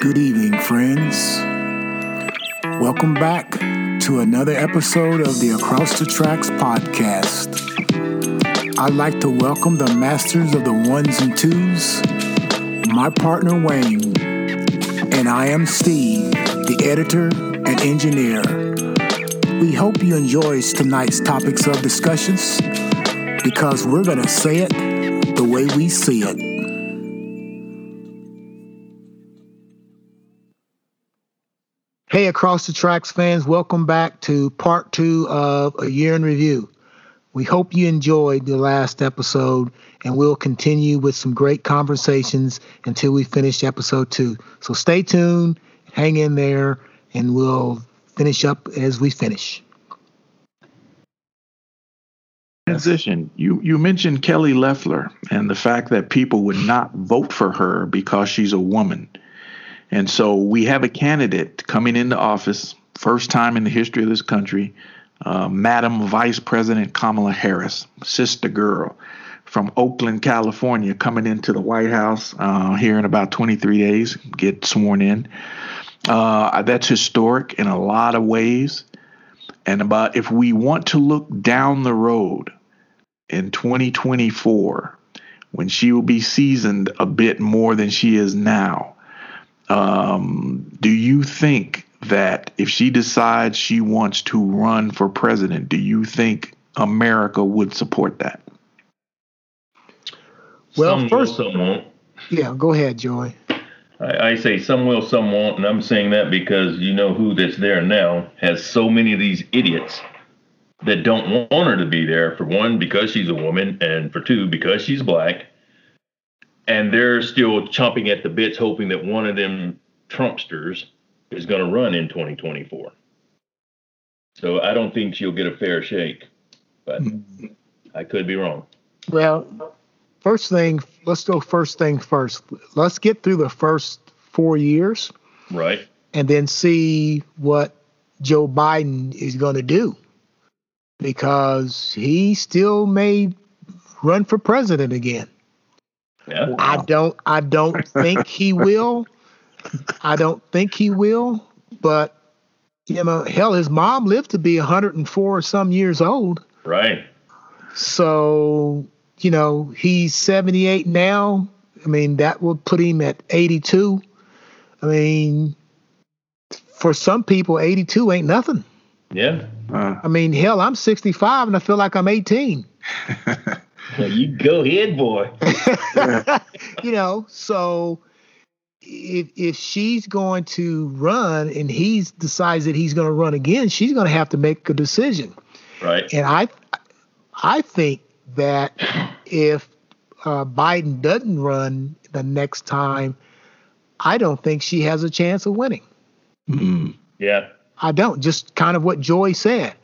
Good evening, friends. Welcome back to another episode of the Across the Tracks podcast. I'd like to welcome the masters of the ones and twos, my partner Wayne, and I am Steve, the editor and engineer. We hope you enjoy tonight's topics of discussions because we're going to say it the way we see it. Hey, Across the Tracks fans, welcome back to part two of A Year in Review. We hope you enjoyed the last episode, and we'll continue with some great conversations until we finish episode two. So stay tuned, hang in there, and we'll finish up as we finish. Transition. You you mentioned Kelly Loeffler and the fact that people would not vote for her because she's a woman. And so we have a candidate coming into office, first time in the history of this country, uh, Madam Vice President Kamala Harris, sister girl from Oakland, California, coming into the White House uh, here in about 23 days, get sworn in. Uh, that's historic in a lot of ways. And about if we want to look down the road in 2024, when she will be seasoned a bit more than she is now, um, do you think that if she decides she wants to run for president, do you think America would support that? Well, some first, will, some won't. Yeah, go ahead, Joy. I, I, say some will, some won't, and I'm saying that because you know who that's there now has so many of these idiots that don't want her to be there. For one, because she's a woman, and for two, because she's black, and they're still chomping at the bits, hoping that one of them Trumpsters is going to run in 2024. So I don't think she'll get a fair shake, but mm-hmm. I could be wrong. Well, first thing, let's go first thing first. Let's get through the first four years. Right. And then see what Joe Biden is going to do because he still may run for president again. Yeah. I don't I don't think he will. I don't think he will, but you know, hell his mom lived to be 104 or some years old. Right. So, you know, he's 78 now. I mean, that would put him at 82. I mean, for some people 82 ain't nothing. Yeah. Uh, I mean, hell, I'm 65 and I feel like I'm 18. you go ahead, boy. you know, so if if she's going to run and he decides that he's going to run again, she's going to have to make a decision. Right. And I I think that if uh, Biden doesn't run the next time, I don't think she has a chance of winning. Mm-hmm. Yeah. I don't. Just kind of what Joy said.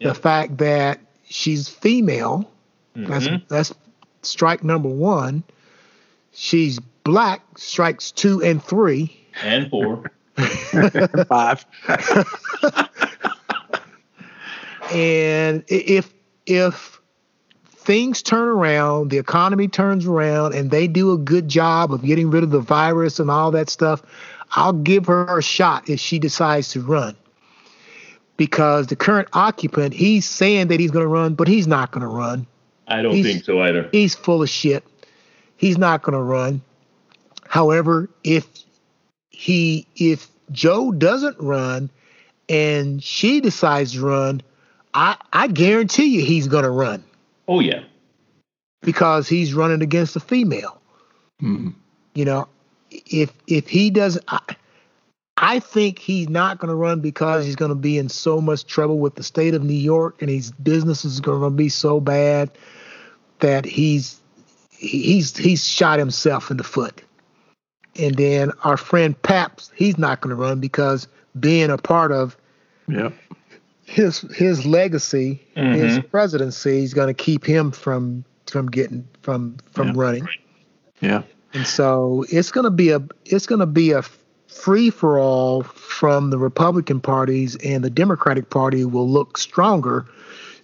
The fact that she's female Mm-hmm. That's that's strike number one. She's black. Strikes two and three. And four. Five. and if if things turn around, the economy turns around, and they do a good job of getting rid of the virus and all that stuff, I'll give her a shot if she decides to run. Because the current occupant, he's saying that he's going to run, but he's not going to run. I don't he's, think so either. He's full of shit. He's not going to run. However, if he if Joe doesn't run and she decides to run, I I guarantee you he's going to run. Oh yeah. Because he's running against a female. Mm-hmm. You know, if if he doesn't I, I think he's not going to run because he's going to be in so much trouble with the state of New York and his business is going to be so bad that he's he's he's shot himself in the foot. And then our friend Paps, he's not going to run because being a part of yeah. his his legacy, mm-hmm. his presidency, is going to keep him from from getting from from yeah. running. Yeah. And so it's going to be a it's going to be a free for all from the Republican parties and the Democratic Party will look stronger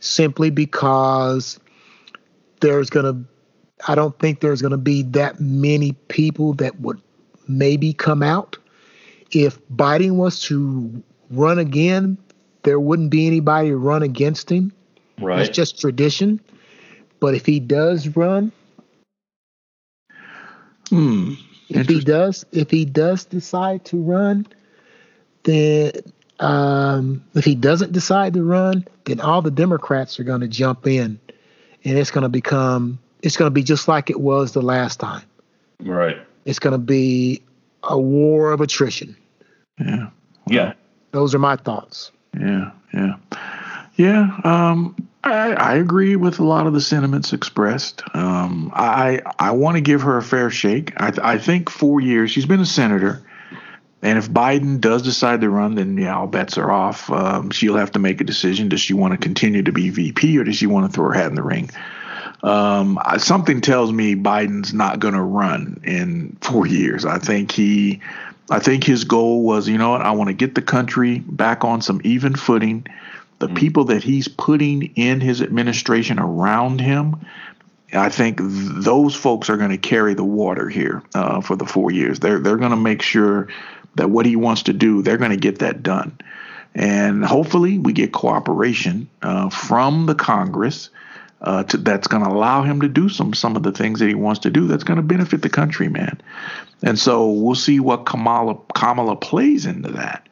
simply because there's going to I don't think there's going to be that many people that would maybe come out if Biden was to run again, there wouldn't be anybody to run against him. Right. That's just tradition. But if he does run, Hmm. if he does, if he does decide to run, then um, if he doesn't decide to run, then all the Democrats are going to jump in, and it's going to become it's going to be just like it was the last time. Right. It's going to be a war of attrition. Yeah. Yeah. Those are my thoughts. Yeah. Yeah. Yeah. Um, I, I agree with a lot of the sentiments expressed. Um, I I want to give her a fair shake. I I think four years. She's been a senator, and if Biden does decide to run, then yeah, all bets are off. Um, she'll have to make a decision. Does she want to continue to be VP or does she want to throw her hat in the ring? Um, I- something tells me Biden's not going to run in four years. I think he, I think his goal was, you know what, I want to get the country back on some even footing. The people that he's putting in his administration around him, I think th- those folks are going to carry the water here uh, for the four years. They're they're going to make sure that what he wants to do, they're going to get that done, and hopefully we get cooperation uh, from the Congress uh, to, that's going to allow him to do some some of the things that he wants to do. That's going to benefit the country, man. And so we'll see what Kamala Kamala plays into that.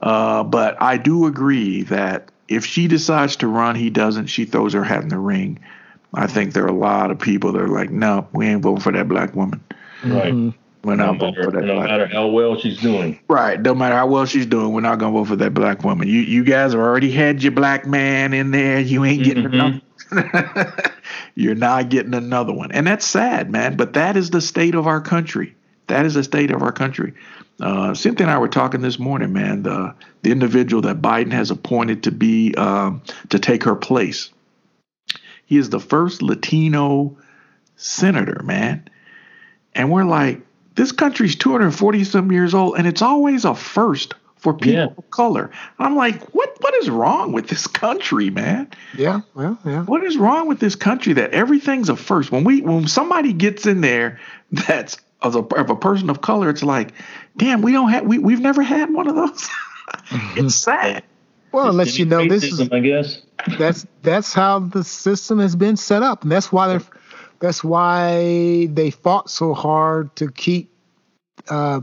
Uh, but I do agree that if she decides to run, he doesn't. She throws her hat in the ring. I think there are a lot of people that are like, no, we ain't voting for that black woman. Right. Mhm. We're No not voting matter, for that no black matter how well she's doing. Right. No matter how well she's doing, we're not gonna vote for that black woman. You you guys have already had your black man in there. You ain't getting Mhm. another. You're not getting another one, and that's sad, man. But that is the state of our country. That is the state of our country. Uh, Cynthia and I were talking this morning, man. The the individual that Biden has appointed to be um, to take her place. He is the first Latino senator, man. And we're like, this country's 240 some years old, and it's always a first for people Yeah. of color. I'm like, what what is wrong with this country, man? Yeah, well, yeah. What is wrong with this country that everything's a first? When we when somebody gets in there that's of a, of a person of color, it's like, damn, we don't have we we've never had one of those. it's mm-hmm. sad. Well, it lets you know this is I guess. that's that's how the system has been set up, and that's why they're that's why they fought so hard to keep uh,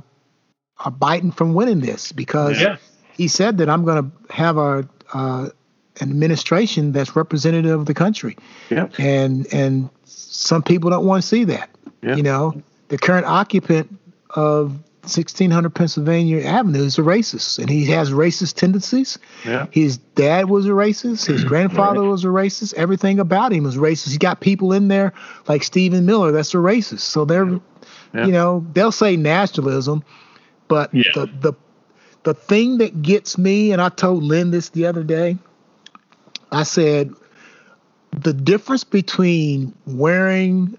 Biden from winning this because Yeah. he said that I'm going to have a uh, an administration that's representative of the country, Yep. and and some people don't want to see that. Yeah. You know, the current occupant of 1600 Pennsylvania Avenue is a racist, and he has racist tendencies. Yeah. His dad was a racist. His grandfather Right. was a racist. Everything about him was racist. He got people in there like Stephen Miller that's a racist. So they're, Yeah. you know, they'll say nationalism, but Yeah. the the the thing that gets me, and I told Lynn this the other day. I said the difference between wearing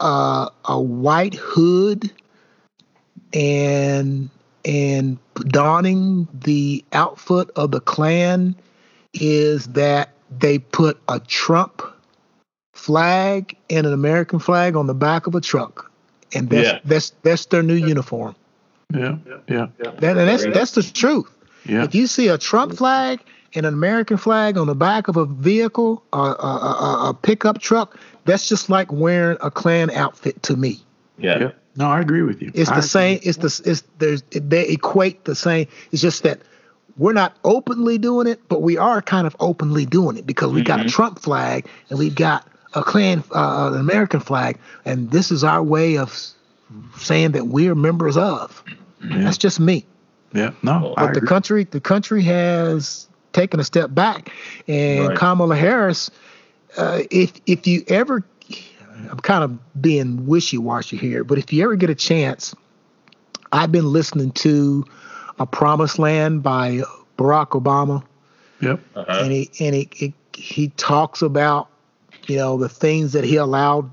uh, a white hood and and donning the outfit of the Klan is that they put a Trump flag and an American flag on the back of a truck, and that's Yeah. that's that's their new uniform. Yeah. Yeah. That, and that's that's the truth. Yeah. If you see a Trump flag and an American flag on the back of a vehicle, a, a, a, a pickup truck, that's just like wearing a Klan outfit to me. Yeah. Yeah. No, I agree with you. It's I the same. It's the it's there's they equate the same. It's just that we're not openly doing it, but we are kind of openly doing it because we got a Mhm. Trump flag and we've got a Klan, uh, an American flag, and this is our way of saying that we're members of. Yeah. That's just me. Yeah. No, I But the agree. country, the country has taken a step back, and Right. Kamala Harris. Uh, if if you ever, I'm kind of being wishy-washy here, but if you ever get a chance, I've been listening to "A Promised Land" by Barack Obama, Yep. Uh-huh. and he and he, he he talks about you know the things that he allowed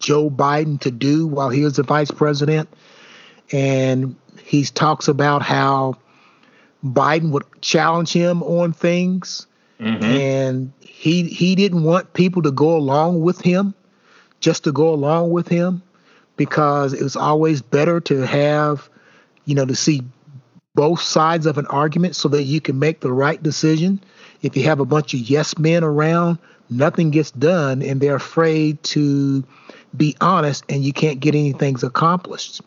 Joe Biden to do while he was the vice president, and he talks about how Biden would challenge him on things, Mhm. and he he didn't want people to go along with him, just to go along with him, because it was always better to have, you know, to see both sides of an argument so that you can make the right decision. If you have a bunch of yes men around, nothing gets done and they're afraid to be honest and you can't get anything accomplished.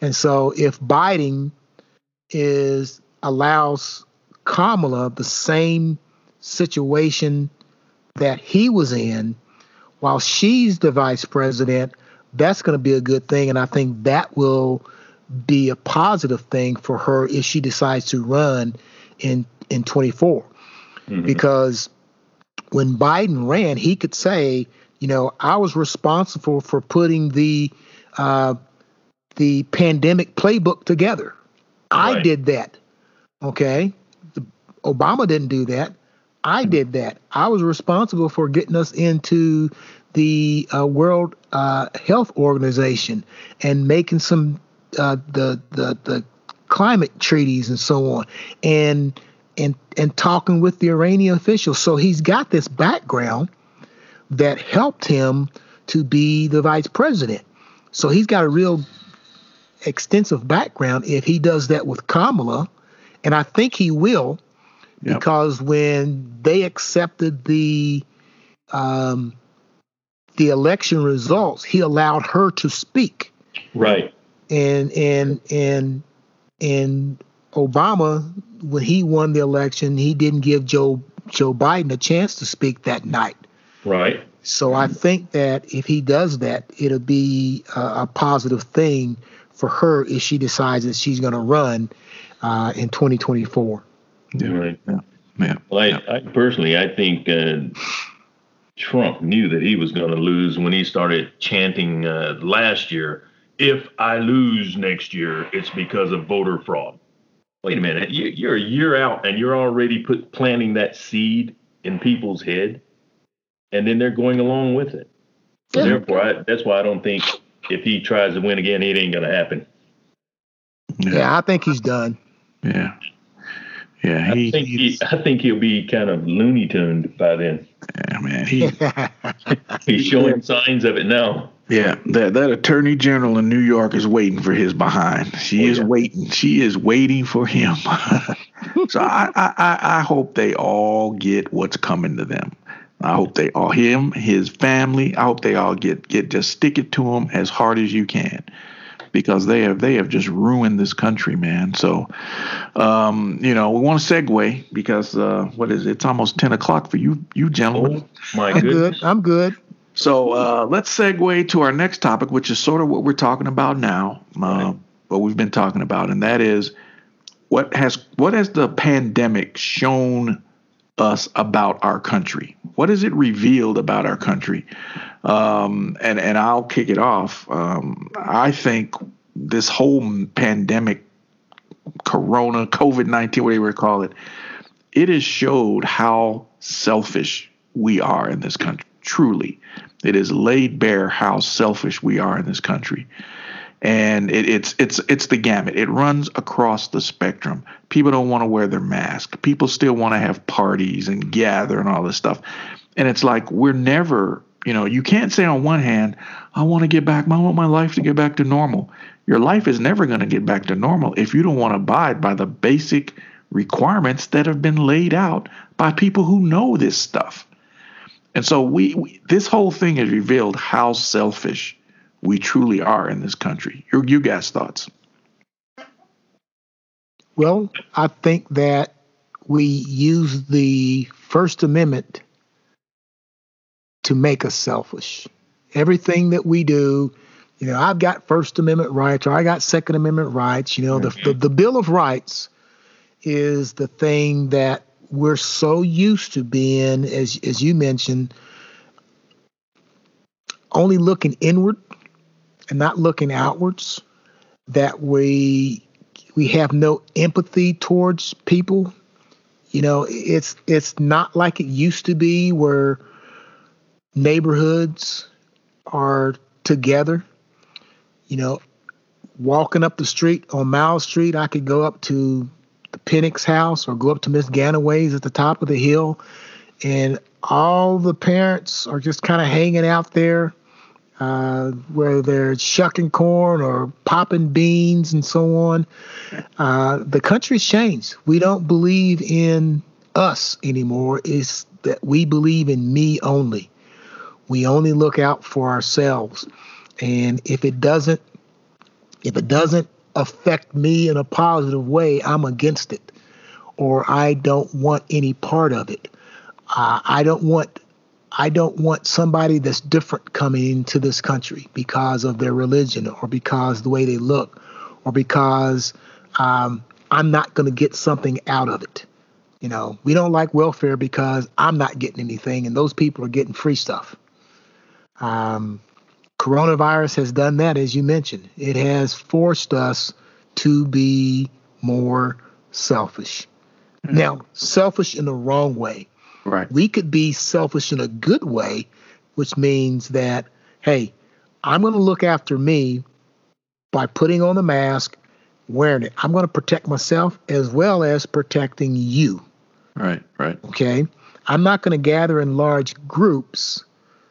And so if Biden is allows Kamala the same situation that he was in while she's the vice president, that's going to be a good thing. And I think that will be a positive thing for her if she decides to run in in 24. Mm-hmm. Because when Biden ran, he could say, you know, I was responsible for putting the uh, the pandemic playbook together. Right. I did that. Okay. The, Obama didn't do that. I did that. I was responsible for getting us into the uh, World uh, Health Organization and making some uh, the the the climate treaties and so on, and and and talking with the Iranian officials. So he's got this background that helped him to be the vice president. So he's got a real extensive background if he does that with Kamala, and I think he will, yep. because when they accepted the um, the election results, he allowed her to speak. Right. And and and and Obama, when he won the election, he didn't give Joe Joe Biden a chance to speak that night. Right. So I think that if he does that, it'll be a, a positive thing for her if she decides that she's going to run uh, in 2024. Yeah. Right. Yeah. yeah. Well, I, yeah. I personally, I think uh, Trump knew that he was going to lose when he started chanting uh, last year. If I lose next year, it's because of voter fraud. Wait a minute, you, are a year out and you're already put planting that seed in people's head, and then they're going along with it. Yeah. Therefore, I, that's why I don't think if he tries to win again, it ain't going to happen. Yeah. yeah. I think he's done. Yeah. Yeah, he, I think he, I think he'll be kind of looney tuned by then. Yeah, man, he he's showing signs of it now. Yeah, that that attorney general in New York is waiting for his behind. She oh, is yeah. waiting. She is waiting for him. so I, I I hope they all get what's coming to them. I hope they all him, his family. I hope they all get get just stick it to him as hard as you can because they have they have just ruined this country, man. So, um, you know, we want to segue because uh, what is it? It's almost ten o'clock for you, you gentlemen. Oh, my I'm goodness. good. I'm good. So uh, let's segue to our next topic, which is sort of what we're talking about now, uh, right. what we've been talking about, and that is what has what has the pandemic shown us about our country? What has it revealed about our country? Um, and and I'll kick it off. Um, I think this whole pandemic, Corona, COVID nineteen, whatever you call it, it has showed how selfish we are in this country. Truly, it has laid bare how selfish we are in this country and it, it's it's it's the gamut. It runs across the spectrum. People don't want to wear their mask. People still want to have parties and gather and all this stuff. And it's like we're never, you know, you can't say on one hand, I want to get back, I want my life to get back to normal. Your life is never going to get back to normal if you don't want to abide by the basic requirements that have been laid out by people who know this stuff. And so we, we this whole thing has revealed how selfish we truly are in this country. Your, you guys' thoughts? Well, I think that we use the First Amendment to make us selfish. Everything that we do, you know, I've got First Amendment rights or I got Second Amendment rights. You know, the, the, the Bill of Rights is the thing that we're so used to being, as as you mentioned, only looking inward and not looking outwards, that we we have no empathy towards people. You know, it's it's not like it used to be where neighborhoods are together. You know, walking up the street on Mile Street, I could go up to the Penix house or go up to Miss Ganaway's at the top of the hill, and all the parents are just kind of hanging out there uh, whether they're shucking corn or popping beans and so on. Uh, the country's changed. We don't believe in us anymore. Is that we believe in me only. We only look out for ourselves, and if it doesn't, if it doesn't affect me in a positive way, I'm against it, or I don't want any part of it. Uh, I don't want I don't want somebody that's different coming into this country because of their religion or because the way they look or because um, I'm not going to get something out of it. You know, we don't like welfare because I'm not getting anything and those people are getting free stuff. Um, coronavirus has done that, as you mentioned. It has forced us to be more selfish. Mm-hmm. Now, selfish in the wrong way. Right. We could be selfish in a good way, which means that, hey, I'm going to look after me by putting on the mask, wearing it. I'm going to protect myself as well as protecting you. Right, right. Okay. I'm not going to gather in large groups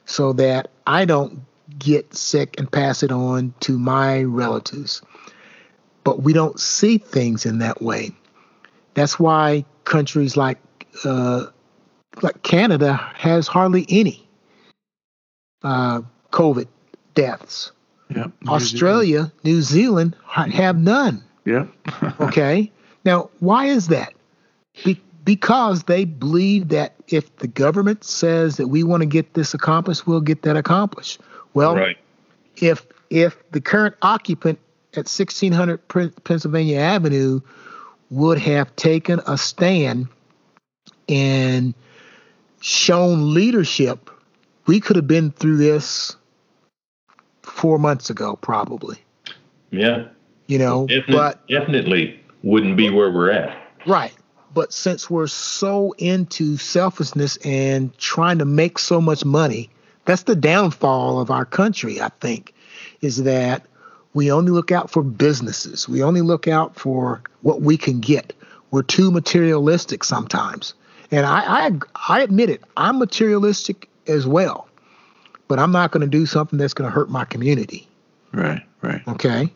so that I don't get sick and pass it on to my relatives. But we don't see things in that way. That's why countries like uh, like Canada has hardly any uh, COVID deaths. Yeah. Australia, New Zealand have none. Yeah. okay. Now, why is that? Be- because they believe that if the government says that we want to get this accomplished, we'll get that accomplished. Well, right. if if the current occupant at 1600 Pennsylvania Avenue would have taken a stand and shown leadership, we could have been through this four months ago, probably. Yeah. You know, but definitely wouldn't be where we're at. Right. But since we're so into selfishness and trying to make so much money, that's the downfall of our country, I think, is that we only look out for businesses. We only look out for what we can get. We're too materialistic sometimes. And I, I, I admit it, I'm materialistic as well, but I'm not going to do something that's going to hurt my community. Right, right. Okay.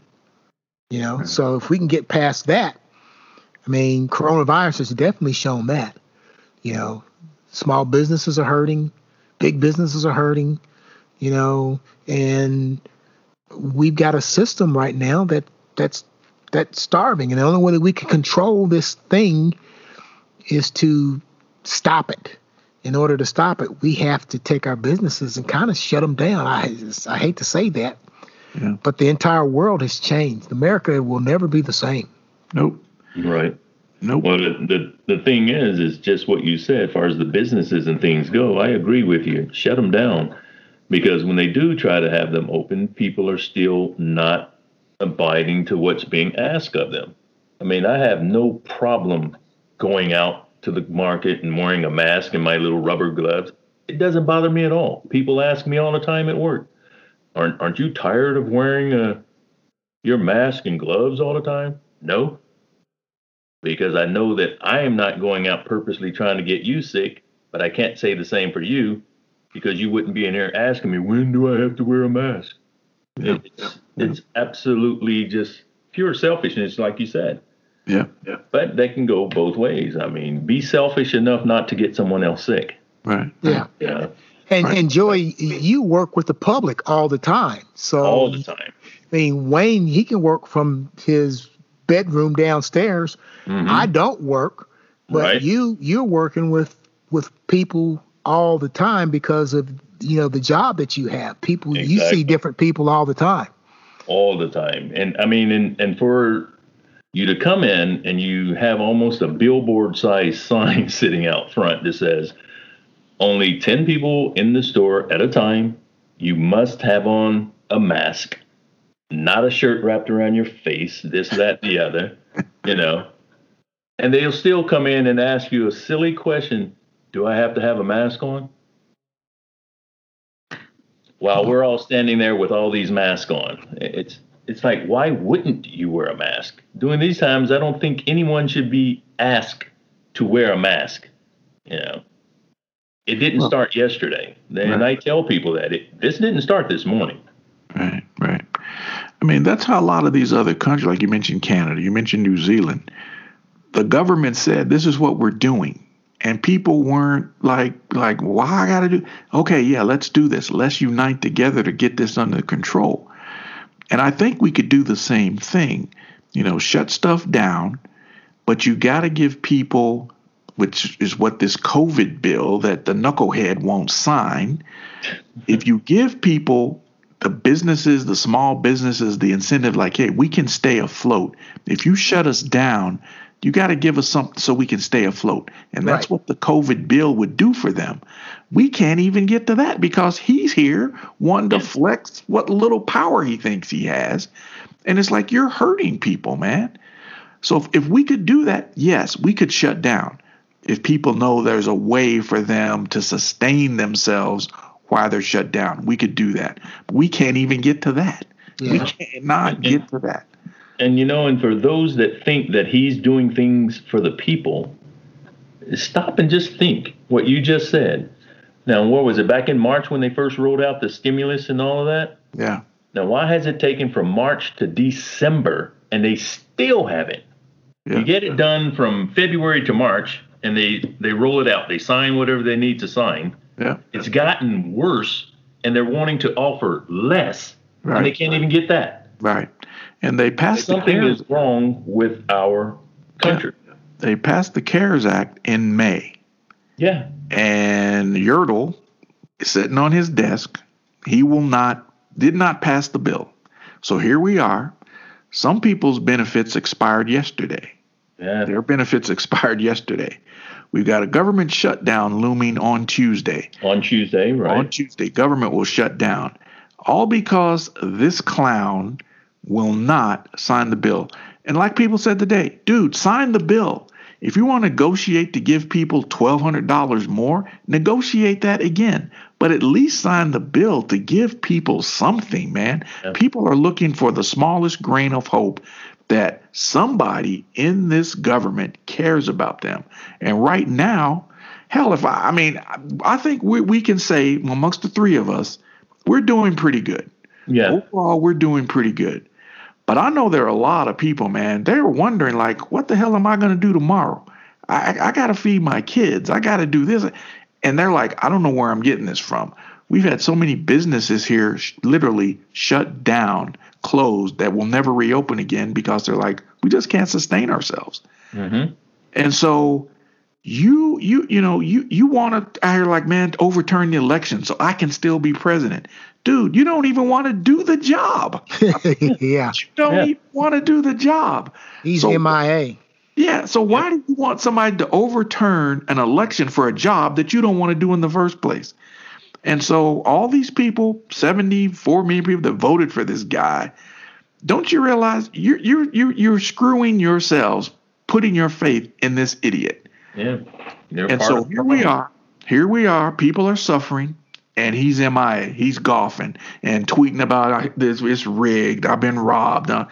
You know, right. so if we can get past that, I mean, coronavirus has definitely shown that. You know, small businesses are hurting, big businesses are hurting, you know, and we've got a system right now that that's that's starving. And the only way that we can control this thing is to stop it. In order to stop it, we have to take our businesses and kind of shut them down. I I hate to say that, yeah. but the entire world has changed. America will never be the same. Nope. Right. Nope. Well, the, the the thing is, is just what you said. As far as the businesses and things go, I agree with you. Shut them down, because when they do try to have them open, people are still not abiding to what's being asked of them. I mean, I have no problem going out to the market and wearing a mask and my little rubber gloves. It doesn't bother me at all. People ask me all the time at work, aren't aren't you tired of wearing a, uh, your mask and gloves all the time? No. Because I know that I am not going out purposely trying to get you sick, but I can't say the same for you because you wouldn't be in here asking me, when do I have to wear a mask? Yeah. It's, it's absolutely just pure selfishness, like you said. Yeah, yeah. But they can go both ways. I mean, be selfish enough not to get someone else sick. Right. Yeah. Yeah. And right. and Joey, you work with the public all the time. So all the time. I mean, Wayne, he can work from his bedroom downstairs. Mm-hmm. I don't work, but right. you you're working with with people all the time because of you know the job that you have. People exactly. you see different people all the time. All the time. And I mean and and for you to come in and you have almost a billboard size sign sitting out front that says only 10 people in the store at a time. You must have on a mask, not a shirt wrapped around your face, this, that, the other, you know. And they'll still come in and ask you a silly question Do I have to have a mask on? While we're all standing there with all these masks on. It's it's like, why wouldn't you wear a mask? During these times, I don't think anyone should be asked to wear a mask. You know, it didn't well, start yesterday. And right. I tell people that it, this didn't start this morning. Right, right. I mean, that's how a lot of these other countries, like you mentioned Canada, you mentioned New Zealand, the government said this is what we're doing. And people weren't like, like, why I gotta do okay, yeah, let's do this. Let's unite together to get this under control. And I think we could do the same thing. You know, shut stuff down, but you gotta give people which is what this COVID bill that the knucklehead won't sign. if you give people the businesses, the small businesses, the incentive, like, hey, we can stay afloat. If you shut us down, you got to give us something so we can stay afloat. And that's right. what the COVID bill would do for them. We can't even get to that because he's here wanting to flex what little power he thinks he has. And it's like, you're hurting people, man. So if, if we could do that, yes, we could shut down. If people know there's a way for them to sustain themselves while they're shut down, we could do that. But we can't even get to that. Yeah. We cannot get to that and you know, and for those that think that he's doing things for the people, stop and just think what you just said. Now, what was it back in March when they first rolled out the stimulus and all of that? Yeah. Now, why has it taken from March to December and they still haven't? Yeah. You get it done from February to March and they they roll it out. They sign whatever they need to sign. Yeah. It's gotten worse and they're wanting to offer less right. and they can't even get that. Right and they passed something the CARES, is wrong with our country. Yeah, they passed the CARES Act in May. Yeah. And Yertle is sitting on his desk. He will not did not pass the bill. So here we are. Some people's benefits expired yesterday. Yeah. Their benefits expired yesterday. We've got a government shutdown looming on Tuesday. On Tuesday, right? On Tuesday, government will shut down. All because this clown will not sign the bill. And like people said today, dude, sign the bill. If you want to negotiate to give people $1,200 more, negotiate that again. But at least sign the bill to give people something, man. Yeah. People are looking for the smallest grain of hope that somebody in this government cares about them. And right now, hell, if I, I mean, I think we, we can say amongst the three of us, we're doing pretty good. Yeah. Overall, we're doing pretty good. But I know there are a lot of people, man, they're wondering, like, what the hell am I going to do tomorrow? I, I got to feed my kids. I got to do this. And they're like, I don't know where I'm getting this from. We've had so many businesses here sh- literally shut down, closed, that will never reopen again because they're like, we just can't sustain ourselves. Mm-hmm. And so you you you know you you want to I hear like man overturn the election so I can still be president dude, you don't even want to do the job. yeah. You don't yeah. even want to do the job. He's so, MIA. Yeah. So why do you want somebody to overturn an election for a job that you don't want to do in the first place? And so all these people, 74 million people that voted for this guy, don't you realize you're you're you're, you're screwing yourselves putting your faith in this idiot. Yeah. and so here we are. Here we are. People are suffering and he's MIA. He's golfing and tweeting about this. It's rigged. I've been robbed. Uh,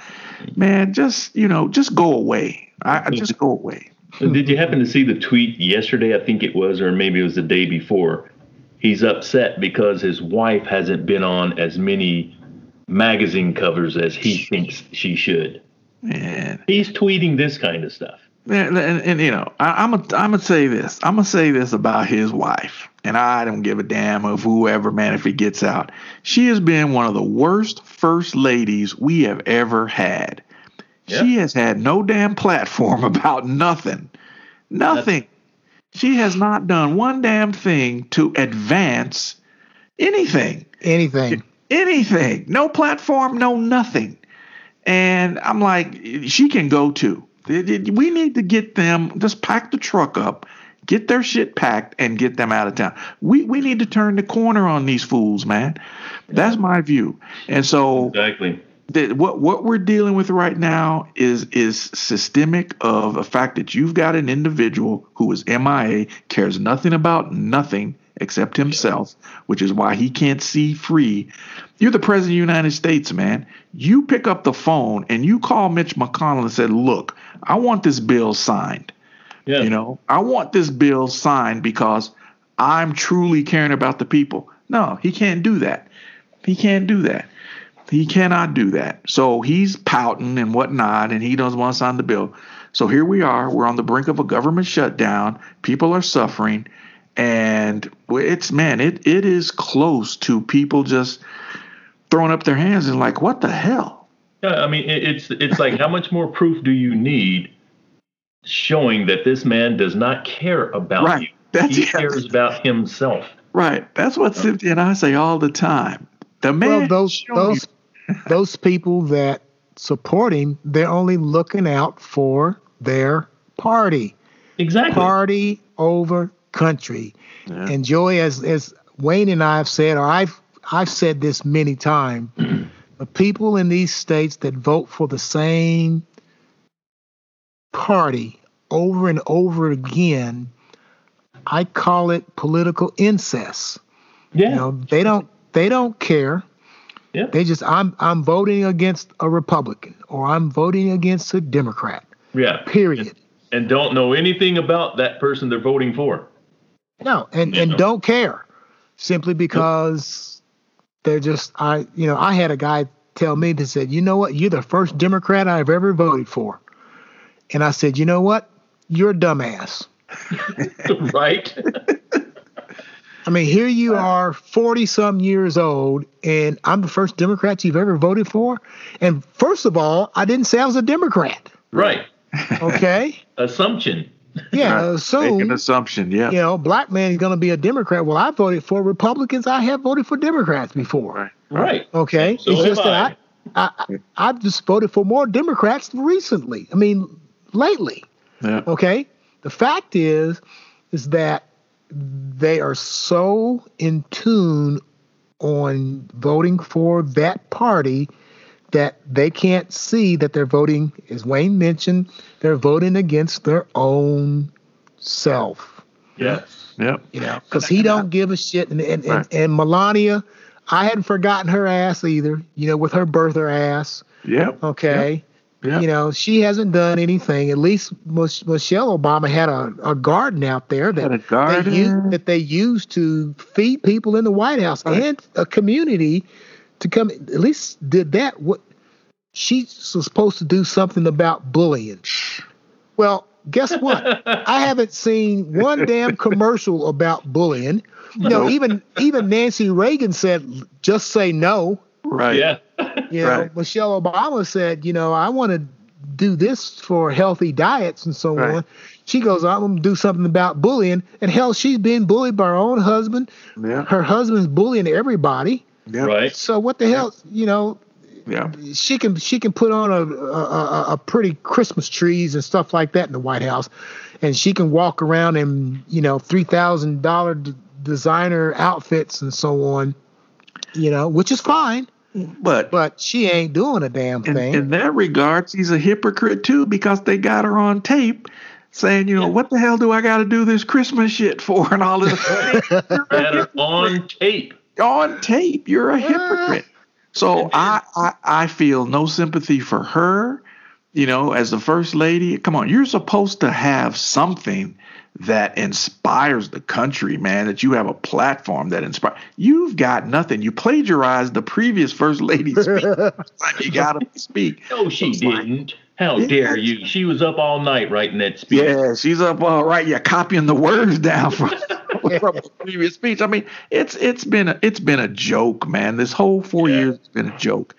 man, just you know, just go away. I, I just go away. Did you happen to see the tweet yesterday? I think it was, or maybe it was the day before. He's upset because his wife hasn't been on as many magazine covers as he thinks she should. Man, he's tweeting this kind of stuff. And, and, and you know, I, I'm gonna I'm gonna say this. I'm gonna say this about his wife, and I don't give a damn of whoever man if he gets out. She has been one of the worst first ladies we have ever had. Yep. She has had no damn platform about nothing, nothing. she has not done one damn thing to advance anything. Anything. Anything. No platform. No nothing. And I'm like, she can go to. We need to get them, just pack the truck up, get their shit packed, and get them out of town. We, we need to turn the corner on these fools, man. That's my view. And so, exactly. The, what what we're dealing with right now is is systemic of the fact that you've got an individual who is MIA, cares nothing about nothing except himself, which is why he can't see free. You're the president of the United States, man. You pick up the phone and you call Mitch McConnell and said, "Look, I want this bill signed. Yeah. You know, I want this bill signed because I'm truly caring about the people." No, he can't do that. He can't do that. He cannot do that. So he's pouting and whatnot, and he doesn't want to sign the bill. So here we are. We're on the brink of a government shutdown. People are suffering, and it's man, it it is close to people just throwing up their hands and like, what the hell? Yeah, I mean, it's it's like how much more proof do you need showing that this man does not care about right. you? That's, he yes. cares about himself. Right. That's what uh, Cynthia and I say all the time. The man. Well, those those those people that support him, they're only looking out for their party, Exactly. party over country. Yeah. And Joey, as as Wayne and I have said, or I've I've said this many times, the people in these states that vote for the same party over and over again, I call it political incest. yeah. You know, they don't they don't care. Yeah. They just I'm I'm voting against a Republican or I'm voting against a Democrat. yeah. Period. And don't know anything about that person they're voting for. No, and and don't care simply because they're just I you know I had a guy tell me that said you know what you're the first Democrat I've ever voted for, and I said you know what you're a dumbass. right? I mean here you are 40 some years old and I'm the first Democrat you've ever voted for, and first of all I didn't say I was a Democrat. right. Okay, Assumption. Yeah, uh, so an assumption. Yeah. you know, black man is going to be a Democrat. Well, I voted for Republicans. I have voted for Democrats before. Right. Right. Okay, So it's have just that I, I, I've just voted for more Democrats recently. I mean, lately. Yeah. Okay, the fact is, is that they are so in tune on voting for that party that they can't see that they're voting, as Wayne mentioned, they're voting against their own self Yes. Yep. you know, because he don't give a shit. And and, Right. and and Melania, I hadn't forgotten her ass either. You know, with her birther ass. Yep. Okay. Yep. You know, she hasn't done anything. At least Michelle Obama had a, a garden out there that Had a they used, that they used to feed people in the White House Right. and a community to come. At least did that. What she's supposed to do something about bullying. Well, guess what? I haven't seen one damn commercial about bullying. You know, Nope. even even Nancy Reagan said, "Just say no." Right. Yeah. You know, Right. Michelle Obama said, "You know, I want to do this for healthy diets and so Right. on." She goes, "I'm going to do something about bullying." And hell, she's being bullied by her own husband. Yeah. Her husband's bullying everybody. Yep. Right. So what the hell? You know, Yeah. she can she can put on a, a, a, a pretty Christmas trees and stuff like that in the White House, and she can walk around in you know three thousand dollar designer outfits and so on, you know, which is fine, But but she ain't doing a damn in, thing. in that regard, she's a hypocrite too because they got her on tape saying, you know, what the hell do I got to do this Christmas shit for and all this Had her on tape. On tape. You're a ah. hypocrite. So I, I I feel no sympathy for her. You know, as the first lady, come on, you're supposed to have something that inspires the country, man. That you have a platform that inspires. You've got nothing. You plagiarized the previous first lady's speech. time you got to speak. No, she It's like- didn't. How dare you? She was up all night writing that speech. Yeah, she's up all right. Yeah, copying the words down from, from the previous speech. I mean, it's it's been a, it's been a joke, man. This whole four Yeah. years has been a joke.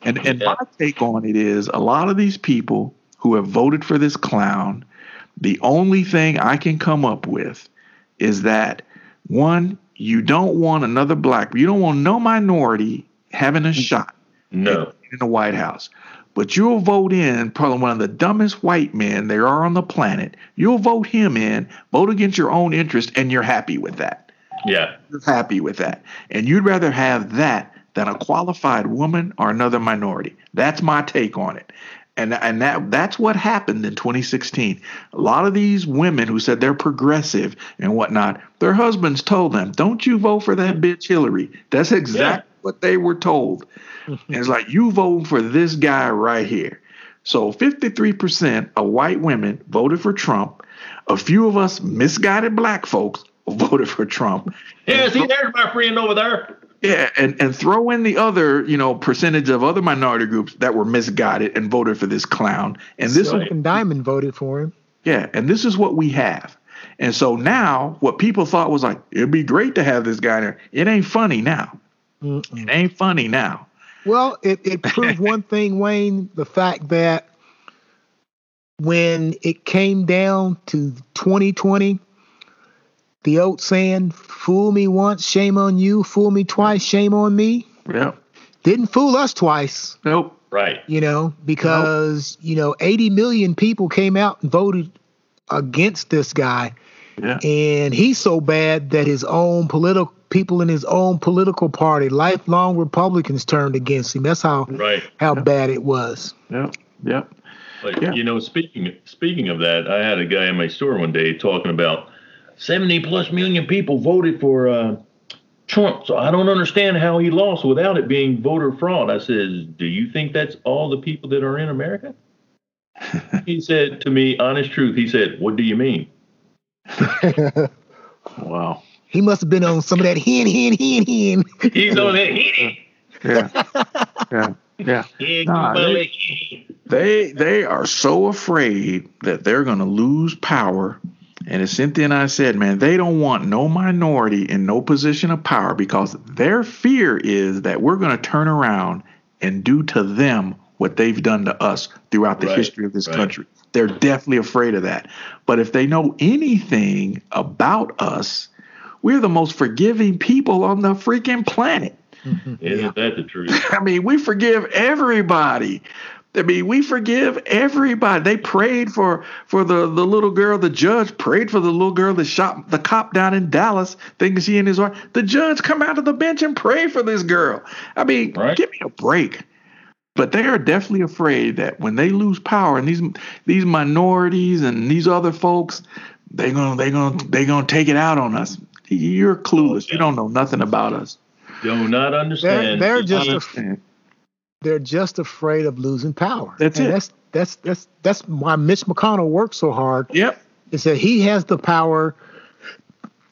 And and Yeah. my take on it is a lot of these people who have voted for this clown, the only thing I can come up with is that one, you don't want another black, you don't want no minority having a mm-hmm. shot No. in the White House. But you'll vote in probably one of the dumbest white men there are on the planet. You'll vote him in, vote against your own interest, and you're happy with that. Yeah. You're happy with that. And you'd rather have that than a qualified woman or another minority. That's my take on it. And, and that that's what happened in 2016. A lot of these women who said they're progressive and whatnot, their husbands told them, "Don't you vote for that bitch Hillary." That's exactly what they were told. Mm-hmm. And it's like you voting for this guy right here. So 53% of white women voted for Trump. A few of us misguided black folks voted for Trump. Yeah, see, there's my friend over there. Yeah, and, and throw in the other, you know, percentage of other minority groups that were misguided and voted for this clown. And this Silk and Diamond voted for him. Yeah, and this is what we have. And so now what people thought was like, it'd be great to have this guy there. It ain't funny now. Mm-mm. It ain't funny now. Well, it, it proved one thing, Wayne, the fact that when it came down to 2020, the old saying, fool me once, shame on you, fool me twice, shame on me. Yeah. Didn't fool us twice. Nope. Right. You know, because, nope. you know, 80 million people came out and voted against this guy. Yeah. And he's so bad that his own political people in his own political party, lifelong Republicans, turned against him. That's how right. how bad it was. Yep. Yep. But yeah. you know, speaking speaking of that, I had a guy in my store one day talking about 70 plus million people voted for uh, Trump. So I don't understand how he lost without it being voter fraud. I said, Do you think that's all the people that are in America? he said to me, honest truth, he said, What do you mean? wow. He must have been on some of that hen, hen, hen, hen. He's on that hen. Yeah. Yeah. Yeah. Nah, they, they, they are so afraid that they're going to lose power and as Cynthia and I said, man, they don't want no minority in no position of power because their fear is that we're going to turn around and do to them what they've done to us throughout the right, history of this right. country. They're definitely afraid of that. But if they know anything about us, we're the most forgiving people on the freaking planet. Mm-hmm. Isn't yeah. that the truth? I mean, we forgive everybody. I mean, we forgive everybody. They prayed for for the, the little girl. The judge prayed for the little girl that shot the cop down in Dallas, thinking she and his wife. The judge come out of the bench and pray for this girl. I mean, right. give me a break. But they are definitely afraid that when they lose power and these these minorities and these other folks, they're gonna they're gonna they're gonna take it out on us. You're clueless. Yeah. You don't know nothing about us. Do not understand. They're, they're just understand they're just afraid of losing power. That's and it. That's that's that's that's why Mitch McConnell works so hard. Yep. Is that he has the power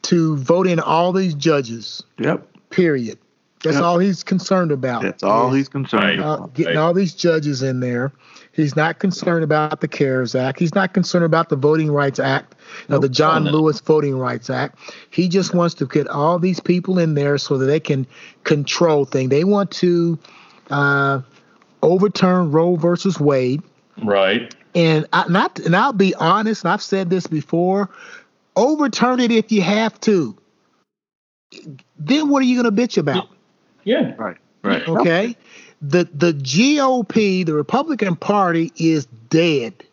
to vote in all these judges. Yep. Period. That's yep. all he's concerned about. That's all he's concerned uh, about. Getting right. all these judges in there. He's not concerned about the CARES Act. He's not concerned about the Voting Rights Act, nope. the John Lewis Voting Rights Act. He just wants to get all these people in there so that they can control things. They want to uh, overturn Roe versus Wade. Right. And I, not, and I'll be honest. And I've said this before. Overturn it if you have to. Then what are you going to bitch about? Yeah. Right. Right. Okay. The the GOP, the Republican Party, is dead.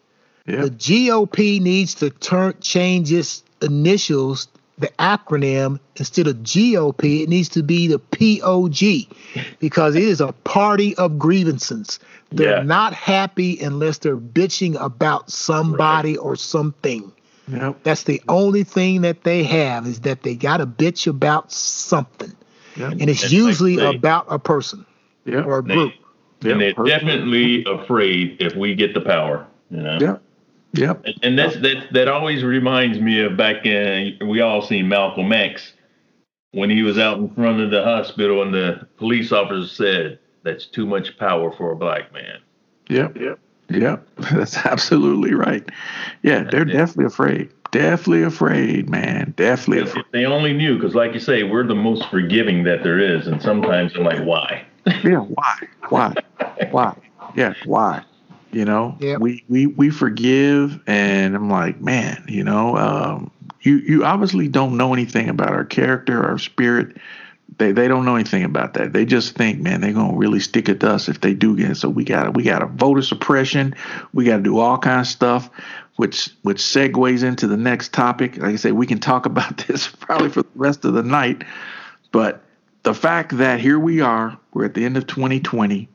Yeah. The GOP needs to turn change its initials the acronym instead of GOP, it needs to be the POG because it is a party of grievances. They're yeah. not happy unless they're bitching about somebody right. or something. Yep. That's the only thing that they have is that they got to bitch about something. Yep. And it's and usually like they, about a person yep. or a group. They, and they're definitely afraid if we get the power. You know? Yeah. Yep. And that's that that always reminds me of back in we all seen Malcolm X when he was out in front of the hospital and the police officer said that's too much power for a black man. Yep. Yep. Yep. That's absolutely right. Yeah, they're definitely afraid. Definitely afraid, man. Definitely if, afraid. If they only knew, because like you say, we're the most forgiving that there is, and sometimes I'm like, why? yeah, why? Why? why? Yeah, why? You know, yep. we, we we forgive, and I'm like, man, you know, um, you you obviously don't know anything about our character, our spirit. They they don't know anything about that. They just think, man, they're gonna really stick it to us if they do get it. So we got we got a voter suppression. We got to do all kinds of stuff, which which segues into the next topic. Like I say, we can talk about this probably for the rest of the night, but the fact that here we are, we're at the end of 2020.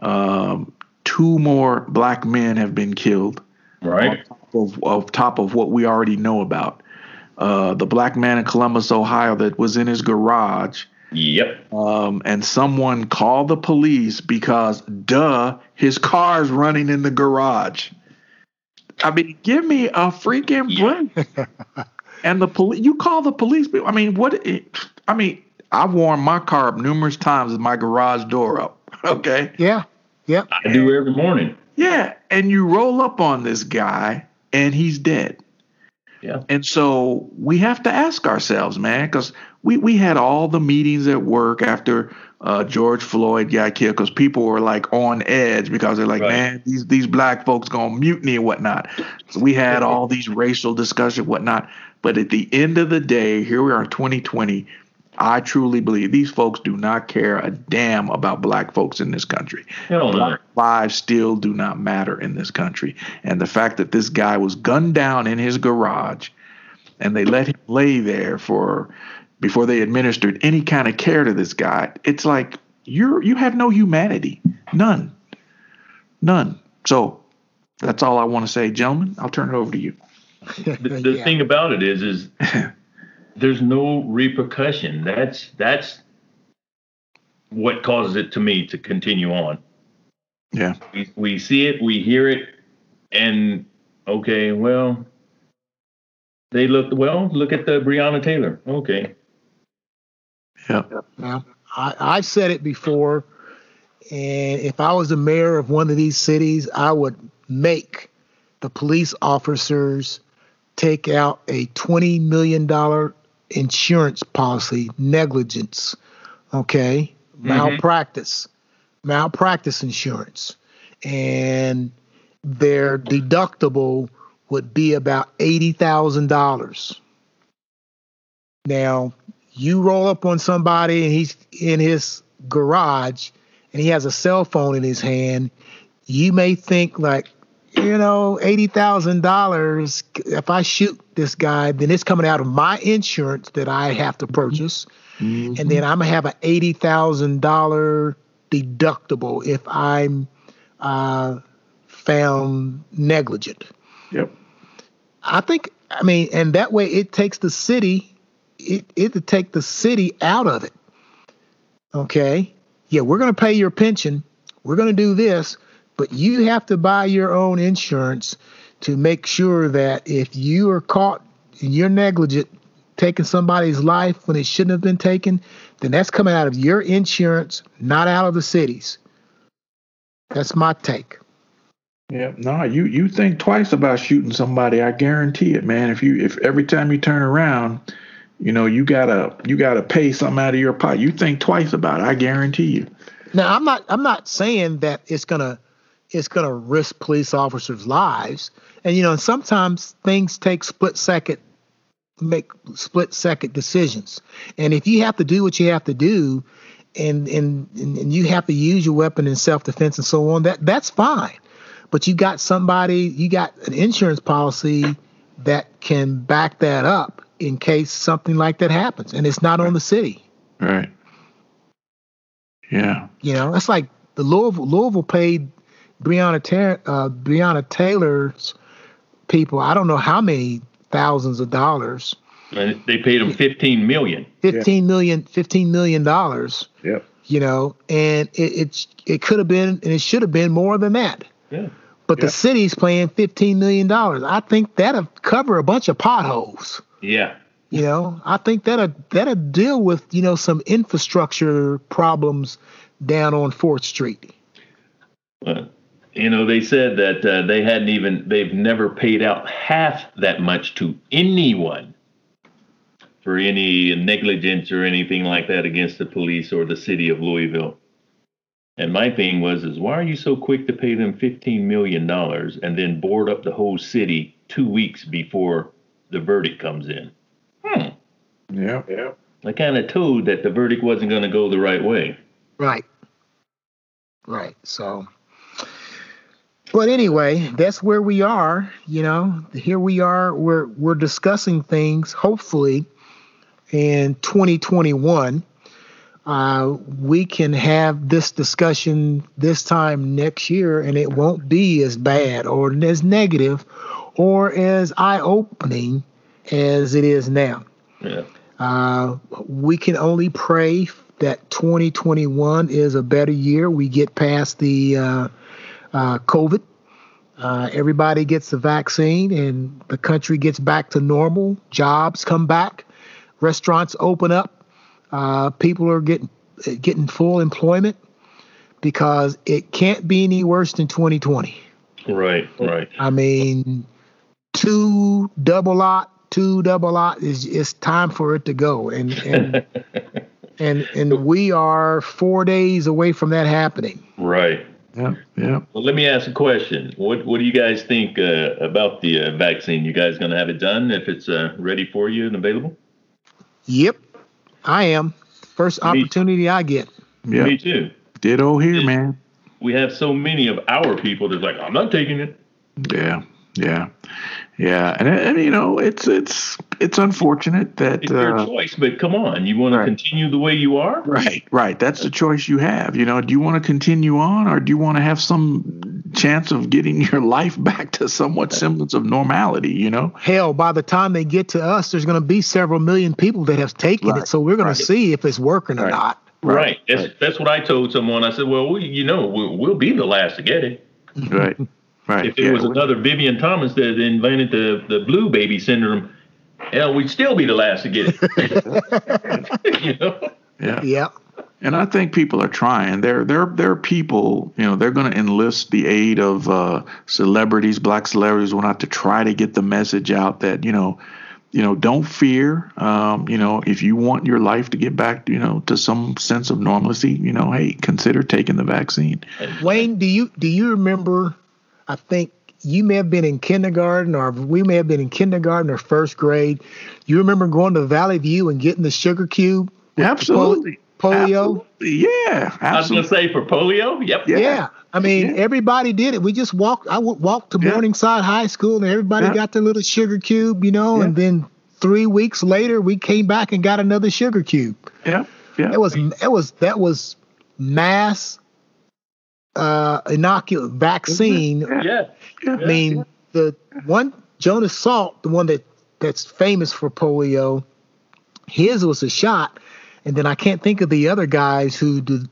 Um, two more black men have been killed. Right. On top of, of top of what we already know about. Uh, the black man in Columbus, Ohio, that was in his garage. Yep. Um, and someone called the police because, duh, his car's running in the garage. I mean, give me a freaking break. and the police, you call the police. I mean, what? I mean, I've warmed my car up numerous times with my garage door up. Okay. Yeah. Yep. I do every morning. Yeah. And you roll up on this guy and he's dead. Yeah. And so we have to ask ourselves, man, because we, we had all the meetings at work after uh, George Floyd got killed because people were like on edge because they're like, Right. man, these these black folks gonna mutiny and whatnot. So we had all these racial discussion, whatnot. But at the end of the day, here we are in 2020. I truly believe these folks do not care a damn about black folks in this country. Hell no. Black lives still do not matter in this country. And the fact that this guy was gunned down in his garage and they let him lay there for before they administered any kind of care to this guy, it's like you're you have no humanity. None. None. So that's all I want to say, gentlemen. I'll turn it over to you. The, the Yeah. thing about it is, is there's no repercussion. That's that's what causes it to me to continue on. Yeah. We, we see it, we hear it, and okay, well, they look well. Look at the Breonna Taylor. Okay, Yeah. Yeah, I, I've said it before, and if I was the mayor of one of these cities, I would make the police officers take out a $20 million insurance policy, negligence, okay, mm-hmm. malpractice, malpractice insurance, and their deductible would be about $80,000. Now, you roll up on somebody and he's in his garage and he has a cell phone in his hand, you may think like, you know, eighty thousand dollars. If I shoot this guy, then it's coming out of my insurance that I have to purchase, and then I'm gonna have an eighty thousand dollar deductible if I'm uh, found negligent. Yep. I think I mean, and that way it takes the city, it it to take the city out of it. Okay, yeah, we're going to pay your pension, we're going to do this, but you have to buy your own insurance to make sure that if you are caught and you're negligent taking somebody's life when it shouldn't have been taken, then that's coming out of your insurance, not out of the city's. That's my take. Yeah, no, you you think twice about shooting somebody. I guarantee it, man. If you if every time you turn around, you know you gotta you gotta pay something out of your pocket. You think twice about it. I guarantee you. Now, I'm not I'm not saying that it's gonna it's gonna risk police officers' lives, and you know sometimes things take split second make split second decisions, and if you have to do what you have to do, and and and, you have to use your weapon in self defense and so on, that that's fine. But you got somebody, you got an insurance policy that can back that up in case something like that happens, and it's not on the city. Right. Yeah. You know, that's like the Louisville, Louisville paid Breonna, Ter- uh, Breonna Taylor's people. I don't know how many thousands of dollars. and they paid him 15 million. Fifteen million, fifteen million dollars. Yep. You know, and it it's, it could have been and it should have been more than that. Yeah. But Yeah. the city's paying fifteen million dollars. I think that'll cover a bunch of potholes. Yeah. You know, I think that'll that'll deal with you know some infrastructure problems down on Fourth Street. You know, they said that uh, they hadn't even, they've never paid out half that much to anyone for any negligence or anything like that against the police or the city of Louisville. And my thing was, is why are you so quick to pay them $15 million and then board up the whole city two weeks before the verdict comes in? Hmm. Yeah. Yeah. I kind of told that the verdict wasn't going to go the right way. Right. Right. So, but anyway, that's where we are. You know, here we are. We're we're discussing things. Hopefully, in 2021, uh, we can have this discussion this time next year, and it won't be as bad or as negative or as eye-opening as it is now. Yeah. Uh, we can only pray that 2021 is a better year. We get past the uh, uh, COVID. Uh, everybody gets the vaccine and the country gets back to normal. Jobs come back. Restaurants open up. Uh, people are getting getting full employment because it can't be any worse than 2020. Right, right. I mean, two double lot, two double lot is it's time for it to go, and and and and we are four days away from that happening. Right. Yeah, yeah. Well, let me ask a question. What What do you guys think uh, about the uh, vaccine? You guys going to have it done if it's uh, ready for you and available? Yep, I am. First Me- opportunity I get. Yeah. Me too. Ditto here, man. We have so many of our people that's like, I'm not taking it. Yeah, yeah, yeah. And, and you know, it's it's it's unfortunate that It's your uh, choice, but come on, you want to continue the way you are? right, right. That's the choice you have. You know, do you want to continue on, or do you want to have some chance of getting your life back to somewhat semblance of normality? You know, Hell, by the time they get to us, there's going to be several million people that have taken Right, it, so we're going right. to see if it's working or Right. not. Right. That's, that's what I told someone. I said, well, we, you know, we'll, we'll be the last to get it. right, right. If it yeah, was another Vivian Thomas that invented the, the blue baby syndrome, hell, we'd still be the last to get it. you know? yeah. Yeah. And I think people are trying. There, there, there are people. You know, they're going to enlist the aid of uh, celebrities, black celebrities, will not to try to get the message out that you know, you know, don't fear. Um, you know, if you want your life to get back, you know, to some sense of normalcy, you know, hey, consider taking the vaccine. Wayne, do you do you remember? I think you may have been in kindergarten, or we may have been in kindergarten or first grade. You remember going to Valley View and getting the sugar cube? Absolutely, polio? Absolutely. Yeah, I was going to say for polio. Yep. Yeah. Yeah. I mean, Yeah. everybody did it. We just walked. I w- walked to Yeah. Morningside High School, and everybody Yeah. got their little sugar cube, you know. Yeah. And then three weeks later, we came back and got another sugar cube. Yeah, yeah. It was it was that was mass uh inoculate vaccine. Yeah. Yeah. yeah. I mean, the one Jonas Salk, the one that that's famous for polio, his was a shot, and then I can't think of the other guys who did,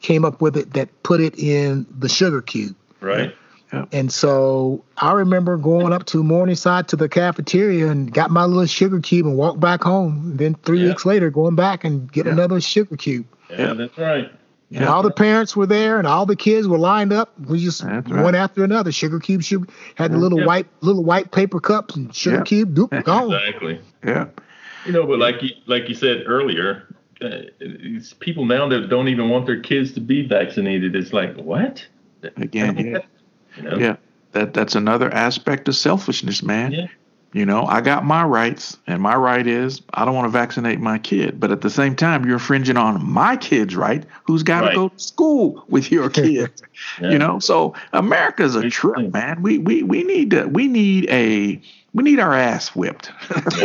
came up with it that put it in the sugar cube. Right. Yeah. And so I remember going up to Morningside to the cafeteria and got my little sugar cube and walked back home. Then three Yeah. weeks later, going back and get Yeah. another sugar cube. Yeah, Yeah. that's right. And Yeah. all the parents were there, and all the kids were lined up. We just That's one right. after another. Sugar cube, sugar had the little Yeah. white little white paper cups and sugar Yeah. cube. Doop, gone. Exactly. yeah. You know, but like you like you said earlier, uh, it's people now that don't even want their kids to be vaccinated. It's like what? Again, yeah. You know? Yeah, that that's another aspect of selfishness, man. Yeah. You know, I got my rights, and my right is I don't want to vaccinate my kid. But at the same time, you're infringing on my kid's right, who's got to Right. go to school with your kid. Yeah. You know, so America's a trip, man. We we we need to we need a we need our ass whipped. That's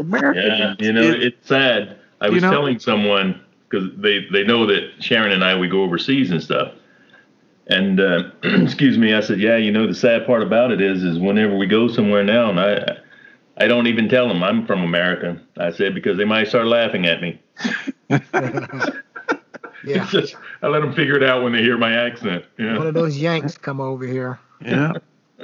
America Yeah, you know, It- it's sad. I was You know- telling someone because they they know that Sharon and I we go overseas and stuff. And uh, excuse me, I said, yeah, you know, the sad part about it is, is whenever we go somewhere now, and I, I don't even tell them I'm from America. I said because they might start laughing at me. Yeah, It's just I let them figure it out when they hear my accent. one of those Yanks come over here. yeah.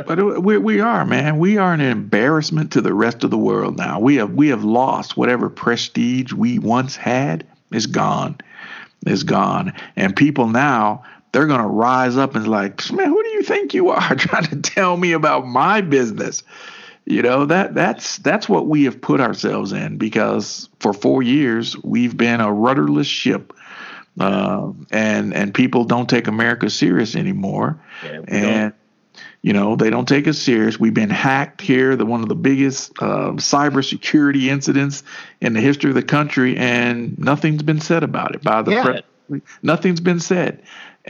But we we are, man. We are an embarrassment to the rest of the world now. We have we have lost whatever prestige we once had. Is gone. Is gone. And people now they're gonna rise up and like, man, who do you think you are trying to tell me about my business? You know that that's that's what we have put ourselves in because for four years we've been a rudderless ship, uh, and and people don't take America serious anymore Yeah, we don't. and you know they don't take us serious. We've been hacked here, the one of the biggest uh, cybersecurity incidents in the history of the country, and nothing's been said about it by the Yeah. press. Nothing's been said,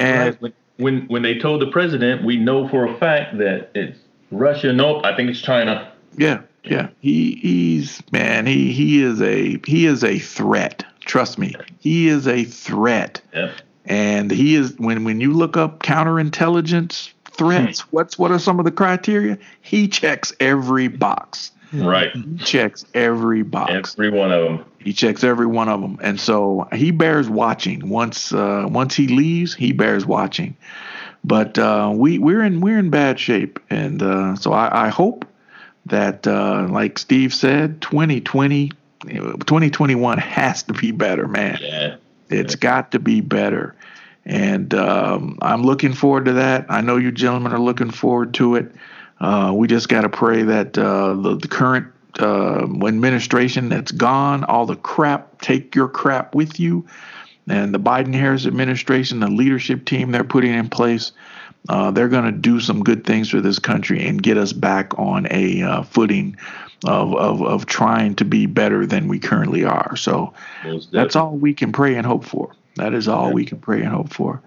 and Right. When when they told the president, we know for a fact that it's Russia. Nope, I think it's China. yeah, yeah, he he's man, he he is a he is a threat. Trust me, he is a threat. Yeah. And he is when when you look up counterintelligence threats, hmm. what's what are some of the criteria? He checks every box. Right. He checks every box. Every one of them. He checks every one of them, and so he bears watching. Once uh, once he leaves, he bears watching. But uh, we we're in we're in bad shape, and uh, so I, I hope that, uh, like Steve said, 2020 2021 has to be better, man. Yeah. It's got to be better. And um, I'm looking forward to that. I know you gentlemen are looking forward to it. Uh, we just got to pray that uh, the, the, current uh, administration that's gone, all the crap, take your crap with you. And the Biden Harris administration, the leadership team they're putting in place, uh, they're going to do some good things for this country and get us back on a uh, footing of, of, of trying to be better than we currently are. So that's all we can pray and hope for. That is all we can pray and hope for.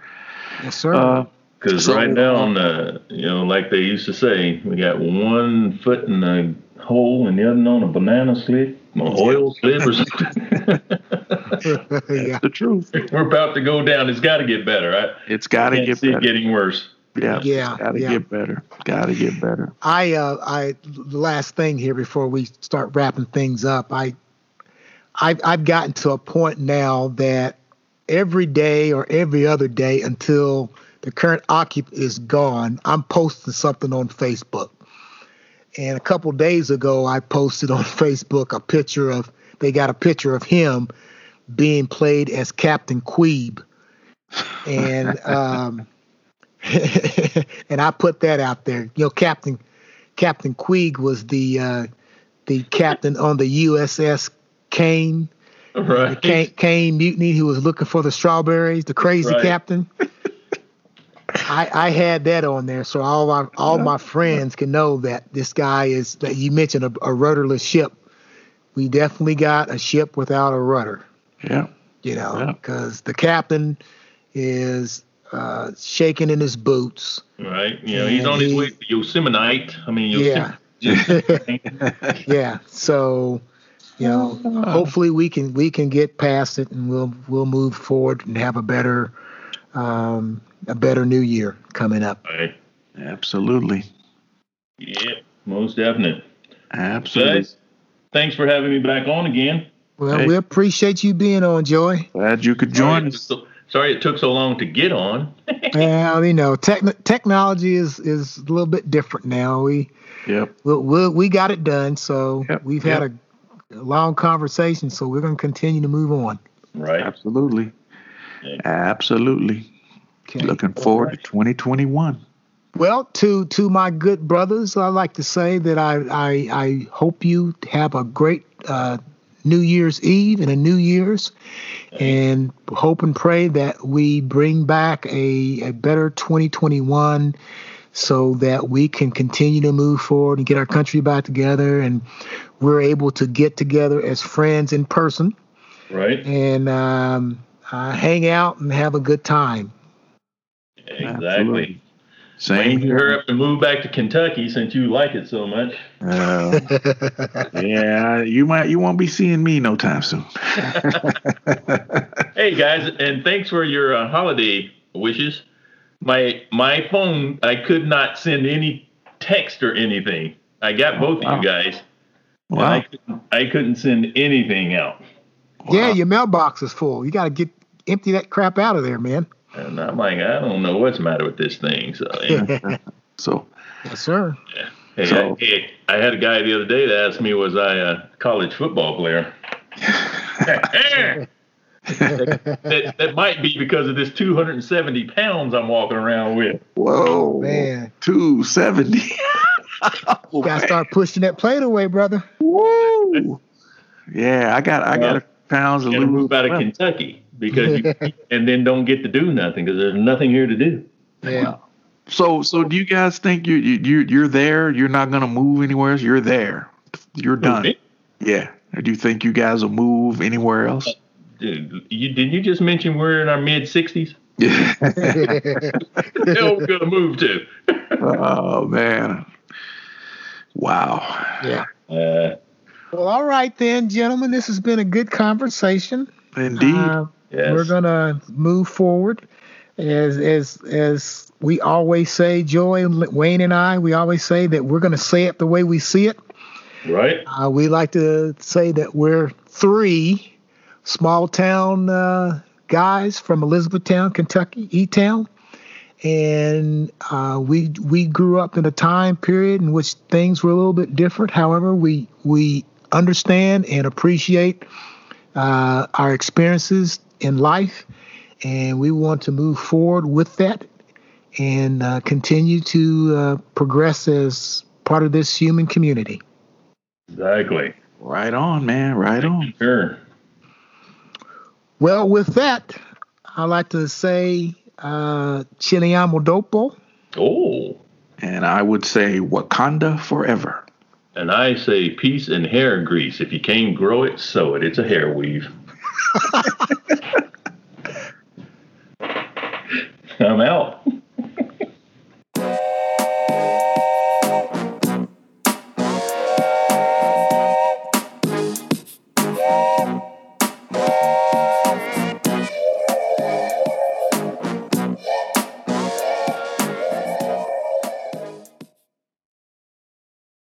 Yes, sir. Because so, right now, on the, you know, like they used to say, we got one foot in a hole and the other on a banana slip, an oil slip or something. yeah. the truth. We're about to go down. It's got to get better. Right? It's got to get see better. getting worse. Yeah, yeah, got to yeah. get better. Got to get better. I, uh, I, the last thing here before we start wrapping things up, I, I've, I've gotten to a point now that every day or every other day until the current occupant is gone, I'm posting something on Facebook. And a couple days ago, I posted on Facebook a picture of they got a picture of him being played as Captain Queeg, and um, and I put that out there. You know, Captain Captain Queeg was the uh, the captain on the USS Caine Right. The Caine, Caine Mutiny who was looking for the strawberries, the crazy right. captain. I, I had that on there so all my all my friends can know that this guy is that you mentioned a, a rudderless ship. We definitely got a ship without a rudder. Yeah. You know, because yeah. the captain is uh, shaking in his boots. Right. You know, he's on he, his way to Yosemite. I mean, Yosemite. Yeah. yeah. So you know, uh, hopefully we can we can get past it and we'll we'll move forward and have a better um, a better new year coming up. Right. Absolutely. Yeah, most definite. Absolutely. Guys, thanks for having me back on again. Well, hey. we appreciate you being on, Joy. Glad you could join us. So, sorry it took so long to get on. well, you know, tech, technology is is a little bit different now. We Yep. We, we, we got it done. So yep. we've yep. had a long conversation, so we're going to continue to move on. Right. Absolutely. Absolutely. Okay. Looking forward right. to 2021. Well, to to my good brothers, I like to say that I I, I hope you have a great uh, New Year's Eve and a New Year's, and hope and pray that we bring back a, a better 2021 so that we can continue to move forward and get our country back together and we're able to get together as friends in person right and um, uh, hang out and have a good time exactly Absolutely. Same here. Hurry up and move back to Kentucky since you like it so much. Uh, yeah, you might you won't be seeing me no time soon. hey guys, and thanks for your uh, holiday wishes my my phone I could not send any text or anything. I got both wow. of you guys. Wow. I couldn't, I couldn't send anything out. Wow. Yeah, your mailbox is full. You got to get empty that crap out of there, man. And I'm like, I don't know what's the matter with this thing. So, yeah. so yes, sir. Yeah. Hey, so, I, hey, I had a guy the other day that asked me, was I a college football player? that, that, might be because of this 270 pounds I'm walking around with. Whoa, man, 270. oh, gotta start pushing that plate away, brother. Woo! Yeah, I got I got pounds of lose. Move out of Kentucky because you, and then don't get to do nothing because there's nothing here to do. Yeah. So so do you guys think you you you're there? You're not gonna move anywhere. Else. You're there. You're done. Okay. Yeah. Do you think you guys will move anywhere else? Dude, you did you just mention we're in our mid sixties? Yeah. Hell, we're gonna move to. oh man! Wow. Yeah. Uh, well, all right then, gentlemen. This has been a good conversation. Indeed. Uh, yes. We're gonna move forward, as as as we always say. Joy, Wayne, and I, we always say that we're gonna say it the way we see it. Right. Uh, we like to say that we're three small town uh, guys from Elizabethtown, Kentucky, E Town. And uh, we we grew up in a time period in which things were a little bit different. However, we we understand and appreciate uh, our experiences in life, and we want to move forward with that and uh, continue to uh, progress as part of this human community. Exactly. Right on, man. Right on. Sure. Well, with that, I'd like to say uh, Chiliamo Dopo. Oh. And I would say Wakanda forever. And I say peace and hair grease. If you can't grow it, sew it. It's a hair weave. I'm out.